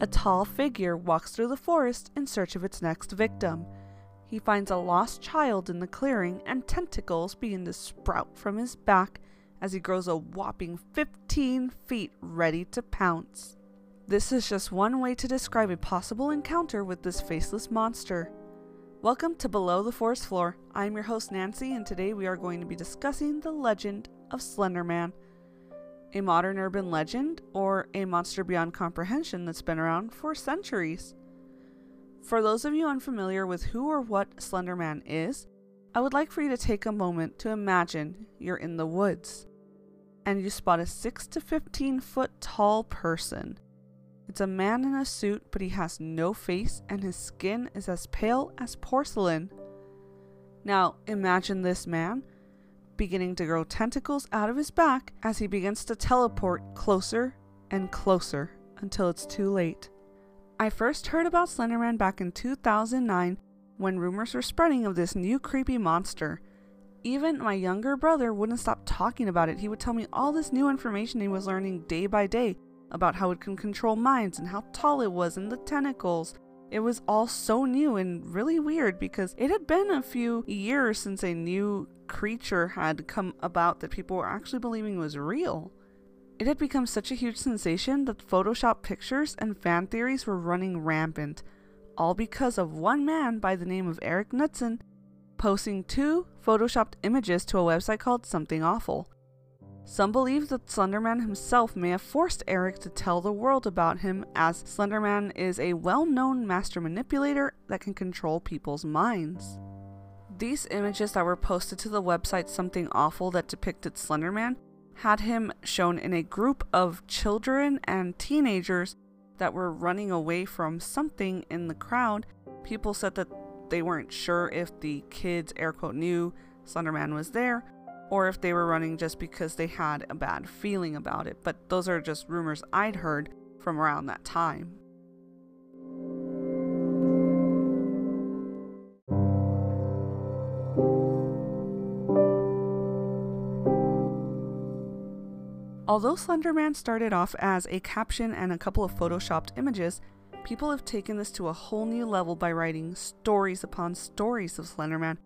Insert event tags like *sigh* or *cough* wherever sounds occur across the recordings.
A tall figure walks through the forest in search of its next victim. He finds a lost child in the clearing, and tentacles begin to sprout from his back as he grows a whopping 15 feet ready to pounce. This is just one way to describe a possible encounter with this faceless monster. Welcome to Below the Forest Floor. I'm your host Nancy, and today we are going to be discussing the legend of Slenderman a modern urban legend, or a monster beyond comprehension that's been around for centuries. For those of you unfamiliar with who or what Slenderman is, I would like for you to take a moment to imagine you're in the woods and you spot a 6 to 15 foot tall person. It's a man in a suit, but he has no face and his skin is as pale as porcelain. Now, imagine this man beginning to grow tentacles out of his back as he begins to teleport closer and closer until it's too late. I first heard about Slenderman back in 2009 when rumors were spreading of this new creepy monster. Even my younger brother wouldn't stop talking about it. He would tell me all this new information he was learning day by day about how it can control minds and how tall it was and the tentacles. It was all so new and really weird because it had been a few years since a new creature had come about that people were actually believing was real. It had become such a huge sensation that Photoshop pictures and fan theories were running rampant, all because of one man by the name of Eric Knudsen posting two photoshopped images to a website called Something Awful. Some believe that Slenderman himself may have forced Eric to tell the world about him, as Slenderman is a well known master manipulator that can control people's minds. These images that were posted to the website Something Awful that depicted Slenderman had him shown in a group of children and teenagers that were running away from something in the crowd. People said that they weren't sure if the kids, air quote, knew Slenderman was there or if they were running just because they had a bad feeling about it. But those are just rumors I'd heard from around that time. Although Slenderman started off as a caption and a couple of photoshopped images, people have taken this to a whole new level by writing stories upon stories of Slenderman.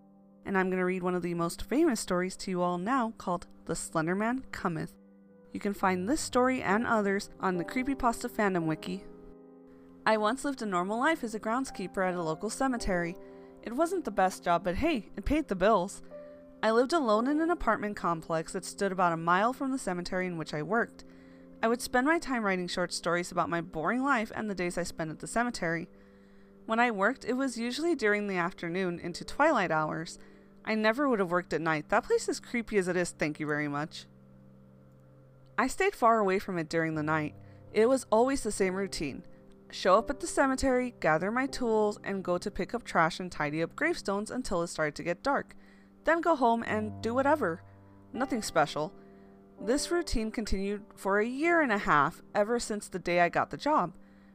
And I'm going to read one of the most famous stories to you all now called The Slender Man Cometh. You can find this story and others on the Creepypasta Fandom Wiki. I once lived a normal life as a groundskeeper at a local cemetery. It wasn't the best job, but hey, it paid the bills. I lived alone in an apartment complex that stood about a mile from the cemetery in which I worked. I would spend my time writing short stories about my boring life and the days I spent at the cemetery. When I worked, it was usually during the afternoon into twilight hours. I never would have worked at night. That place is creepy as it is, thank you very much. I stayed far away from it during the night. It was always the same routine show up at the cemetery, gather my tools, and go to pick up trash and tidy up gravestones until it started to get dark then go home and do whatever. Nothing special. This routine continued for a year and a half ever since the day I got the job.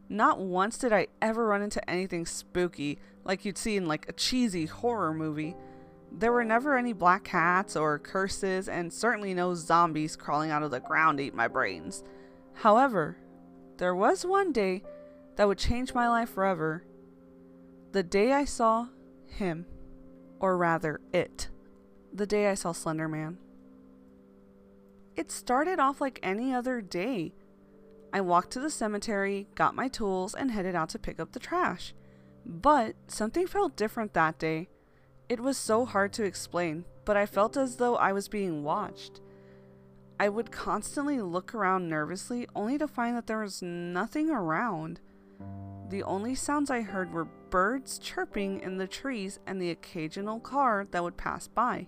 Not once did I ever run into anything spooky like you'd see in like a cheesy horror movie. There were never any black cats or curses, and certainly no zombies crawling out of the ground eat my brains. However, there was one day that would change my life forever. The day I saw him, or rather, it the day I saw Slender Man. It started off like any other day. I walked to the cemetery, got my tools, and headed out to pick up the trash. But something felt different that day. It was so hard to explain, but I felt as though I was being watched. I would constantly look around nervously, only to find that there was nothing around. The only sounds I heard were birds chirping in the trees and the occasional car that would pass by.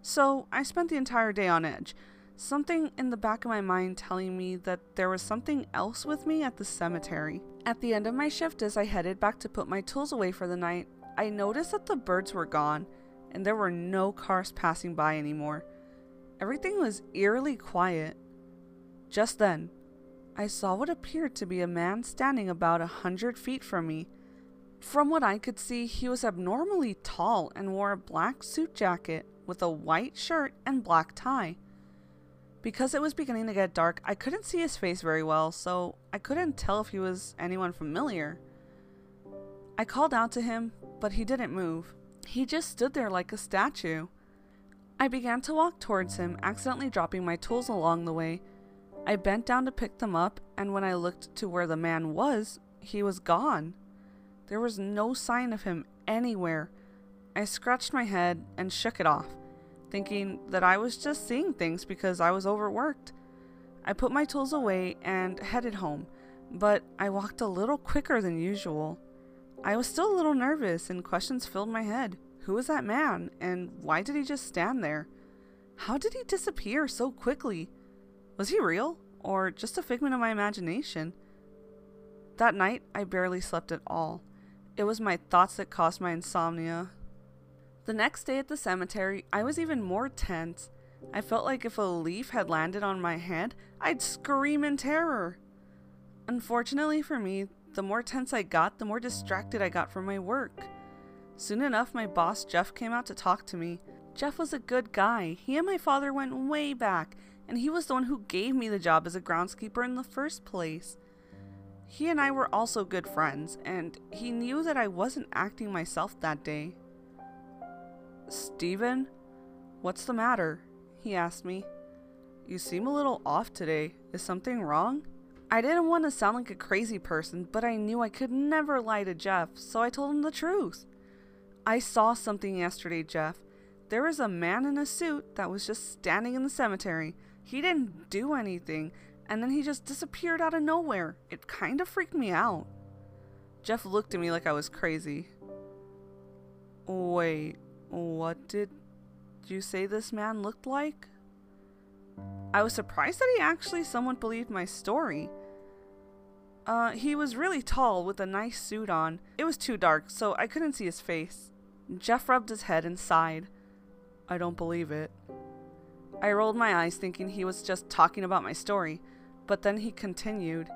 So I spent the entire day on edge, something in the back of my mind telling me that there was something else with me at the cemetery. At the end of my shift, as I headed back to put my tools away for the night, I noticed that the birds were gone and there were no cars passing by anymore. Everything was eerily quiet. Just then, I saw what appeared to be a man standing about a hundred feet from me. From what I could see, he was abnormally tall and wore a black suit jacket with a white shirt and black tie. Because it was beginning to get dark, I couldn't see his face very well, so I couldn't tell if he was anyone familiar. I called out to him, but he didn't move. He just stood there like a statue. I began to walk towards him, accidentally dropping my tools along the way. I bent down to pick them up, and when I looked to where the man was, he was gone. There was no sign of him anywhere. I scratched my head and shook it off, thinking that I was just seeing things because I was overworked. I put my tools away and headed home, but I walked a little quicker than usual. I was still a little nervous and questions filled my head. Who was that man, and why did he just stand there? How did he disappear so quickly? Was he real, or just a figment of my imagination? That night, I barely slept at all. It was my thoughts that caused my insomnia. The next day at the cemetery, I was even more tense. I felt like if a leaf had landed on my head, I'd scream in terror. Unfortunately for me, the more tense I got, the more distracted I got from my work. Soon enough, my boss Jeff came out to talk to me. Jeff was a good guy. He and my father went way back, and he was the one who gave me the job as a groundskeeper in the first place. He and I were also good friends, and he knew that I wasn't acting myself that day. Steven, what's the matter? He asked me. You seem a little off today. Is something wrong? I didn't want to sound like a crazy person, but I knew I could never lie to Jeff, so I told him the truth. I saw something yesterday, Jeff. There was a man in a suit that was just standing in the cemetery. He didn't do anything, and then he just disappeared out of nowhere. It kind of freaked me out. Jeff looked at me like I was crazy. Wait, what did you say this man looked like? I was surprised that he actually somewhat believed my story. Uh, he was really tall with a nice suit on. It was too dark, so I couldn't see his face. Jeff rubbed his head and sighed. I don't believe it. I rolled my eyes, thinking he was just talking about my story, but then he continued.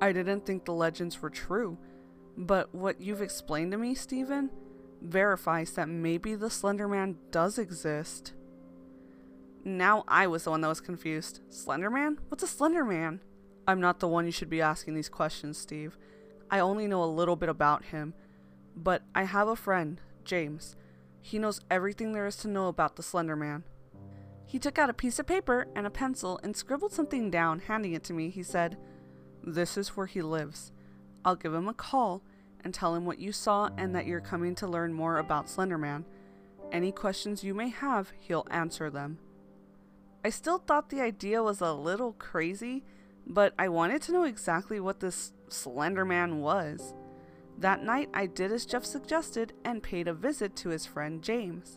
I didn't think the legends were true, but what you've explained to me, Stephen, verifies that maybe the Slender Man does exist. Now I was the one that was confused. Slender Man? What's a Slender Man? I'm not the one you should be asking these questions, Steve. I only know a little bit about him, but I have a friend, James. He knows everything there is to know about the Slender Man. He took out a piece of paper and a pencil and scribbled something down, handing it to me. He said, This is where he lives. I'll give him a call and tell him what you saw and that you're coming to learn more about Slender Man. Any questions you may have, he'll answer them. I still thought the idea was a little crazy, but I wanted to know exactly what this Slender Man was. That night, I did as Jeff suggested and paid a visit to his friend James.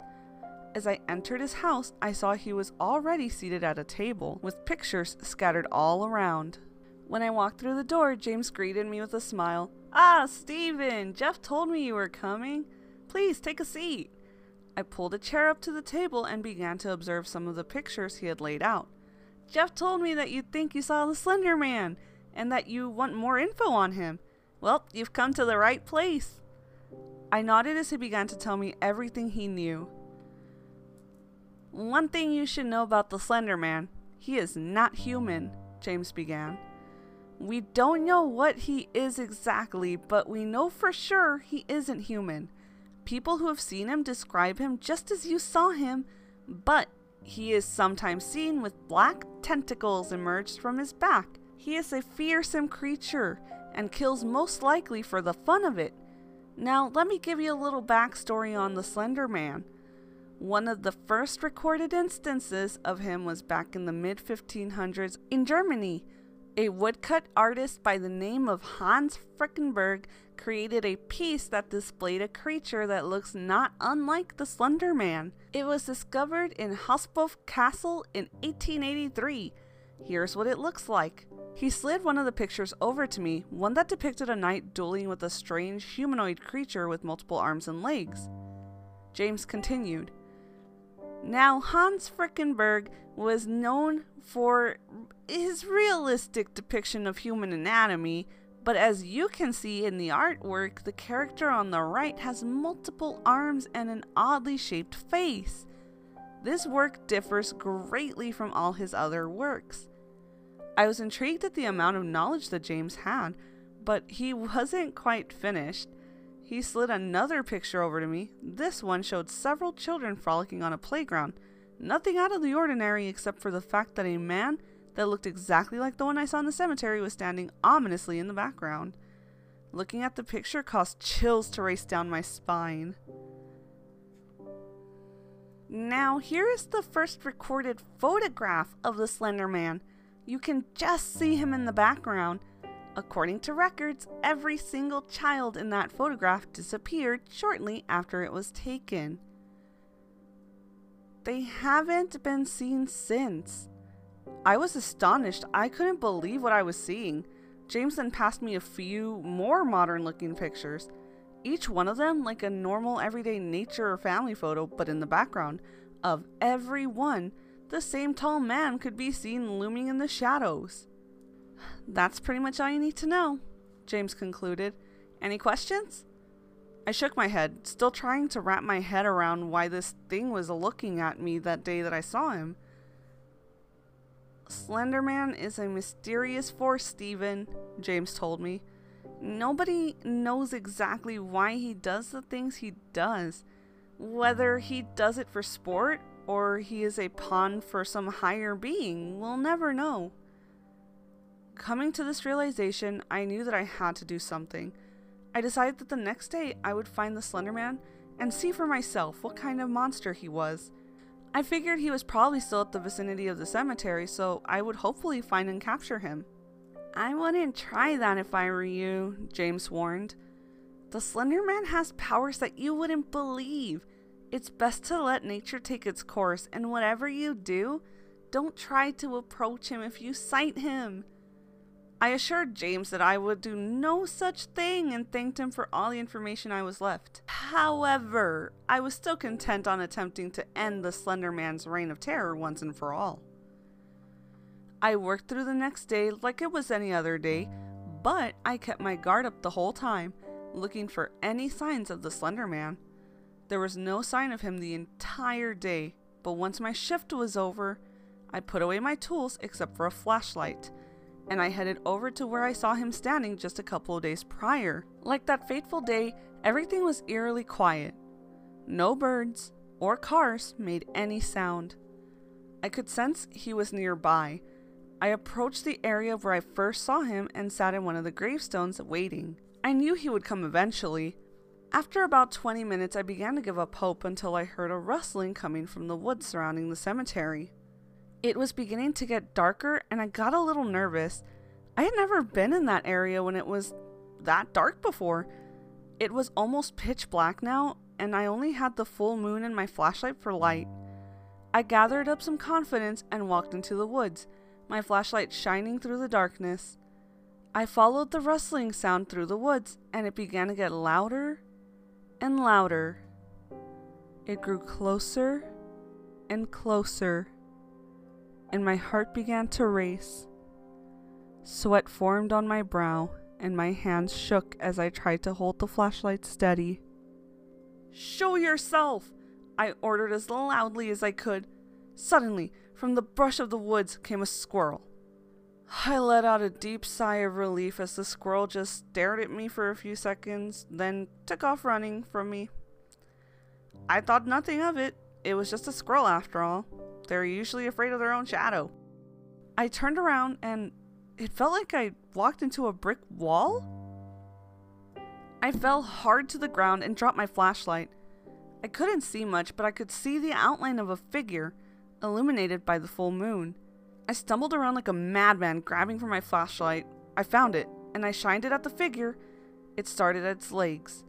As I entered his house, I saw he was already seated at a table, with pictures scattered all around. When I walked through the door, James greeted me with a smile. Ah, Steven! Jeff told me you were coming. Please take a seat. I pulled a chair up to the table and began to observe some of the pictures he had laid out. Jeff told me that you think you saw the Slender Man, and that you want more info on him. Well, you've come to the right place. I nodded as he began to tell me everything he knew. One thing you should know about the Slender Man he is not human, James began. We don't know what he is exactly, but we know for sure he isn't human. People who have seen him describe him just as you saw him, but he is sometimes seen with black tentacles emerged from his back. He is a fearsome creature and kills most likely for the fun of it. Now, let me give you a little backstory on the Slender Man. One of the first recorded instances of him was back in the mid 1500s in Germany. A woodcut artist by the name of Hans Freckenberg created a piece that displayed a creature that looks not unlike the Slender Man. It was discovered in Hosboth Castle in 1883. Here's what it looks like. He slid one of the pictures over to me, one that depicted a knight dueling with a strange humanoid creature with multiple arms and legs. James continued. Now, Hans Freckenberg was known for his realistic depiction of human anatomy, but as you can see in the artwork, the character on the right has multiple arms and an oddly shaped face. This work differs greatly from all his other works. I was intrigued at the amount of knowledge that James had, but he *laughs* wasn't quite finished. He slid another picture over to me. This one showed several children frolicking on a playground. Nothing out of the ordinary except for the fact that a man that looked exactly like the one I saw in the cemetery was standing ominously in the background. Looking at the picture caused chills to race down my spine. Now, here is the first recorded photograph of the Slender Man. You can just see him in the background. According to records, every single child in that photograph disappeared shortly after it was taken. They haven't been seen since. I was astonished. I couldn't believe what I was seeing. James then passed me a few more modern looking pictures, each one of them like a normal everyday nature or family photo, but in the background of every one, the same tall man could be seen looming in the shadows. That's pretty much all you need to know, James concluded. Any questions? I shook my head, still trying to wrap my head around why this thing was looking at me that day that I saw him. Slenderman is a mysterious force, Stephen, James told me. Nobody knows exactly why he does the things he does. Whether he does it for sport or he is a pawn for some higher being, we'll never know. Coming to this realization, I knew that I had to do something. I decided that the next day I would find the Slenderman and see for myself what kind of monster he was. I figured he was probably still at the vicinity of the cemetery, so I would hopefully find and capture him. I wouldn't try that if I were you, James warned. The Slender Man has powers that you wouldn't believe. It's best to let nature take its course, and whatever you do, don't try to approach him if you sight him. I assured James that I would do no such thing and thanked him for all the information I was left. However, I was still content on attempting to end the Slender Man's reign of terror once and for all. I worked through the next day like it was any other day, but I kept my guard up the whole time, looking for any signs of the Slender Man. There was no sign of him the entire day, but once my shift was over, I put away my tools except for a flashlight, and I headed over to where I saw him standing just a couple of days prior. Like that fateful day, everything was eerily quiet. No birds or cars made any sound. I could sense he was nearby, I approached the area where I first saw him and sat in one of the gravestones waiting. I knew he would come eventually. After about 20 minutes, I began to give up hope until I heard a rustling coming from the woods surrounding the cemetery. It was beginning to get darker and I got a little nervous. I had never been in that area when it was that dark before. It was almost pitch black now, and I only had the full moon and my flashlight for light. I gathered up some confidence and walked into the woods my flashlight shining through the darkness. I followed the rustling sound through the woods, and it began to get louder and louder. It grew closer and closer, and my heart began to race. Sweat formed on my brow, and my hands shook as I tried to hold the flashlight steady. Show yourself! I ordered as loudly as I could. Suddenly, from the brush of the woods came a squirrel. I let out a deep sigh of relief as the squirrel just stared at me for a few seconds, then took off running from me. I thought nothing of it. It was just a squirrel after all. They're usually afraid of their own shadow. I turned around and it felt like I walked into a brick wall. I fell hard to the ground and dropped my flashlight. I couldn't see much, but I could see the outline of a figure illuminated by the full moon. I stumbled around like a madman, grabbing for my flashlight. I found it, and I shined it at the figure. It started at its legs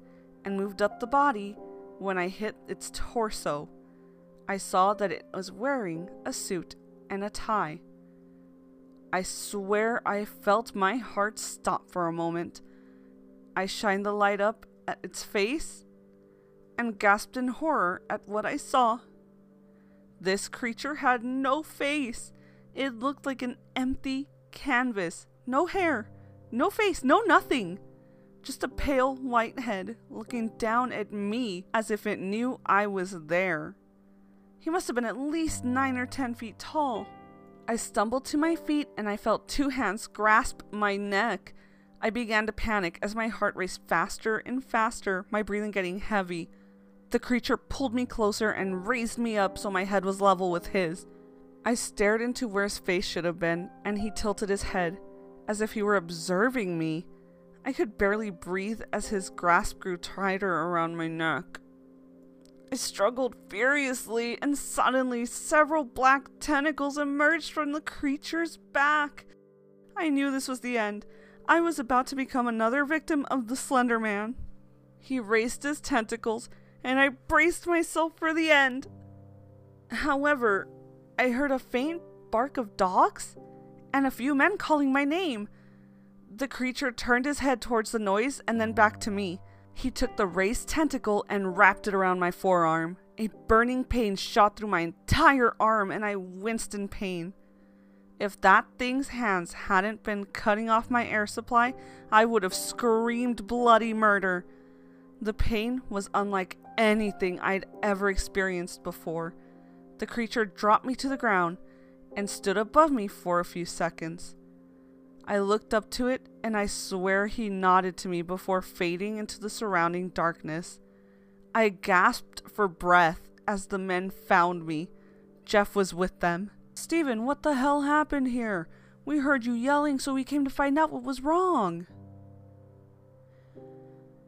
and moved up the body when I hit its torso. I saw that it was wearing a suit and a tie. I swear I felt my heart stop for a moment. I shined the light up at its face and gasped in horror at what I saw. This creature had no face. It looked like an empty canvas. No hair, no face, no nothing. Just a pale white head looking down at me as if it knew I was there. He must have been at least 9 or 10 feet tall. I stumbled to my feet and I felt two hands grasp my neck. I began to panic as my heart raced faster and faster, my breathing getting heavy. The creature pulled me closer and raised me up so my head was level with his. I stared into where his face should have been, and he tilted his head, as if he were observing me. I could barely breathe as his grasp grew tighter around my neck. I struggled furiously, and suddenly several black tentacles emerged from the creature's back. I knew this was the end. I was about to become another victim of the Slender Man. He raised his tentacles, and I braced myself for the end. However, I heard a faint bark of dogs and a few men calling my name. The creature turned his head towards the noise and then back to me. He took the raised tentacle and wrapped it around my forearm. A burning pain shot through my entire arm and I winced in pain. If that thing's hands hadn't been cutting off my air supply, I would have screamed bloody murder. The pain was unlike anything I'd ever experienced before. The creature dropped me to the ground and stood above me for a few seconds. I looked up to it and I swear he nodded to me before fading into the surrounding darkness. I gasped for breath as the men found me. Jeff was with them. Steven, what the hell happened here? We heard you yelling, so we came to find out what was wrong.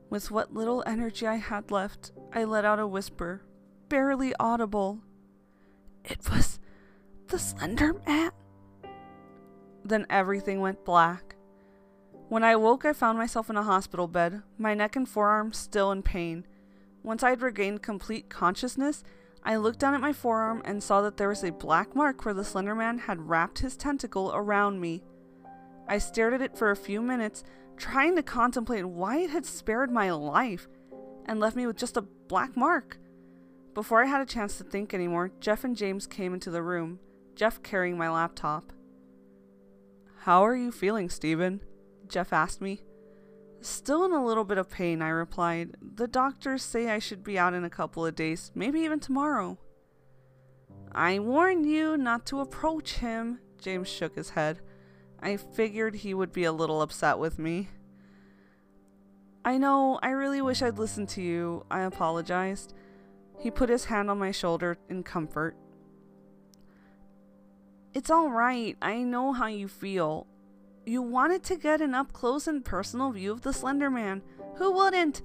With what little energy I had left, I let out a whisper, barely audible. It was the Slender Man. Then everything went black. When I woke, I found myself in a hospital bed, my neck and forearm still in pain. Once I had regained complete consciousness, I looked down at my forearm and saw that there was a black mark where the Slender Man had wrapped his tentacle around me. I stared at it for a few minutes, trying to contemplate why it had spared my life and left me with just a black mark. Before I had a chance to think anymore, Jeff and James came into the room, Jeff carrying my laptop. How are you feeling, Steven? Jeff asked me. Still in a little bit of pain, I replied. The doctors say I should be out in a couple of days, maybe even tomorrow. I warned you not to approach him, James shook his head. I figured he would be a little upset with me. I know, I really wish I'd listened to you, I apologized. He put his hand on my shoulder in comfort. It's alright, I know how you feel. You wanted to get an up close and personal view of the Slender Man. Who wouldn't?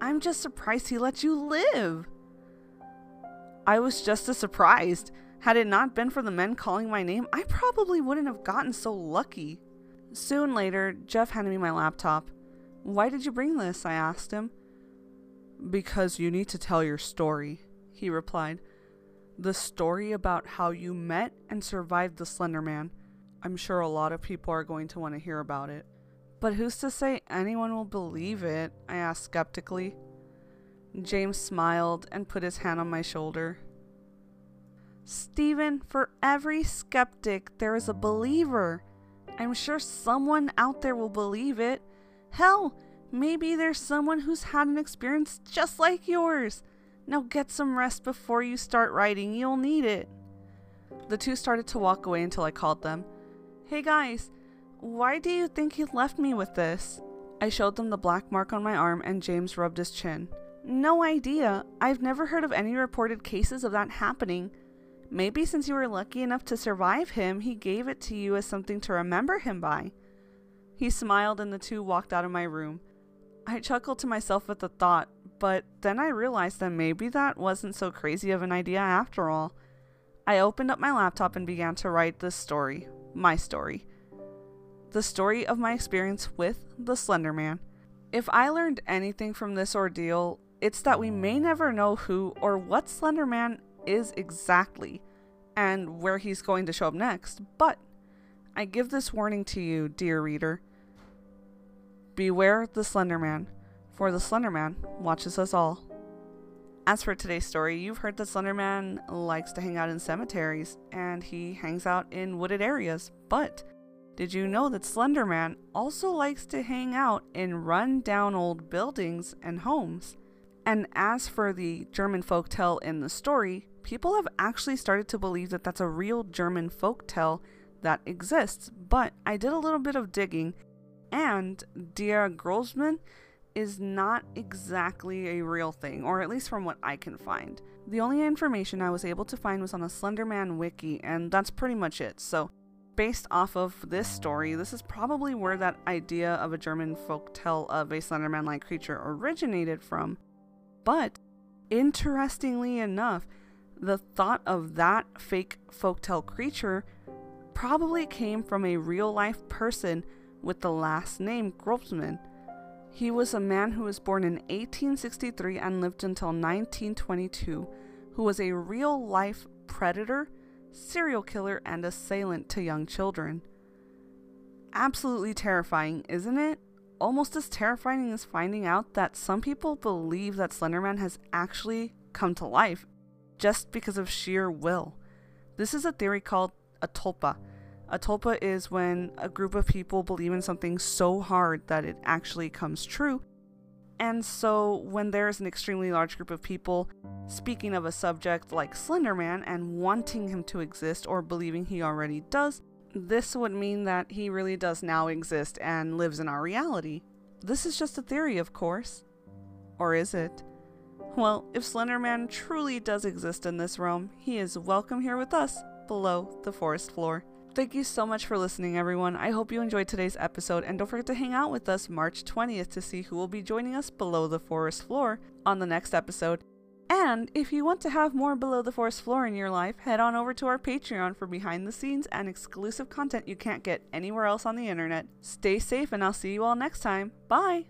I'm just surprised he let you live. I was just as surprised. Had it not been for the men calling my name, I probably wouldn't have gotten so lucky. Soon later, Jeff handed me my laptop. Why did you bring this? I asked him. Because you need to tell your story, he replied. The story about how you met and survived the Slender Man. I'm sure a lot of people are going to want to hear about it. But who's to say anyone will believe it? I asked skeptically. James smiled and put his hand on my shoulder. Stephen, for every skeptic, there is a believer. I'm sure someone out there will believe it. Hell, maybe there's someone who's had an experience just like yours. Now get some rest before you start writing, you'll need it. The two started to walk away until I called them. Hey guys, why do you think he left me with this? I showed them the black mark on my arm and James rubbed his chin. No idea. I've never heard of any reported cases of that happening. Maybe since you were lucky enough to survive him, he gave it to you as something to remember him by. He smiled and the two walked out of my room. I chuckled to myself at the thought, but then I realized that maybe that wasn't so crazy of an idea after all. I opened up my laptop and began to write this story, my story. The story of my experience with the Slender Man. If I learned anything from this ordeal, it's that we may never know who or what Slender Man is exactly and where he's going to show up next, but I give this warning to you, dear reader. Beware the Slender Man, for the Slender Man watches us all. As for today's story, you've heard that Slender Man likes to hang out in cemeteries and he hangs out in wooded areas. But did you know that Slender Man also likes to hang out in run down old buildings and homes? And as for the German folk tale in the story, people have actually started to believe that that's a real German folk tale that exists. But I did a little bit of digging, and Der Grossmann is not exactly a real thing, or at least from what I can find. The only information I was able to find was on a Slenderman wiki, and that's pretty much it. So, based off of this story, this is probably where that idea of a German folk tale of a Slenderman like creature originated from. But, interestingly enough, the thought of that fake folktale creature probably came from a real life person with the last name Grossmann. He was a man who was born in 1863 and lived until 1922, who was a real life predator, serial killer, and assailant to young children. Absolutely terrifying, isn't it? Almost as terrifying as finding out that some people believe that Slenderman has actually come to life just because of sheer will. This is a theory called a tulpa. A tulpa is when a group of people believe in something so hard that it actually comes true. And so, when there is an extremely large group of people speaking of a subject like Slenderman and wanting him to exist or believing he already does, this would mean that he really does now exist and lives in our reality. This is just a theory, of course. Or is it? Well, if Slenderman truly does exist in this realm, he is welcome here with us below the forest floor. Thank you so much for listening, everyone. I hope you enjoyed today's episode, and don't forget to hang out with us March 20th to see who will be joining us below the forest floor on the next episode. And if you want to have more Below the Forest Floor in your life, head on over to our Patreon for behind the scenes and exclusive content you can't get anywhere else on the internet. Stay safe, and I'll see you all next time. Bye!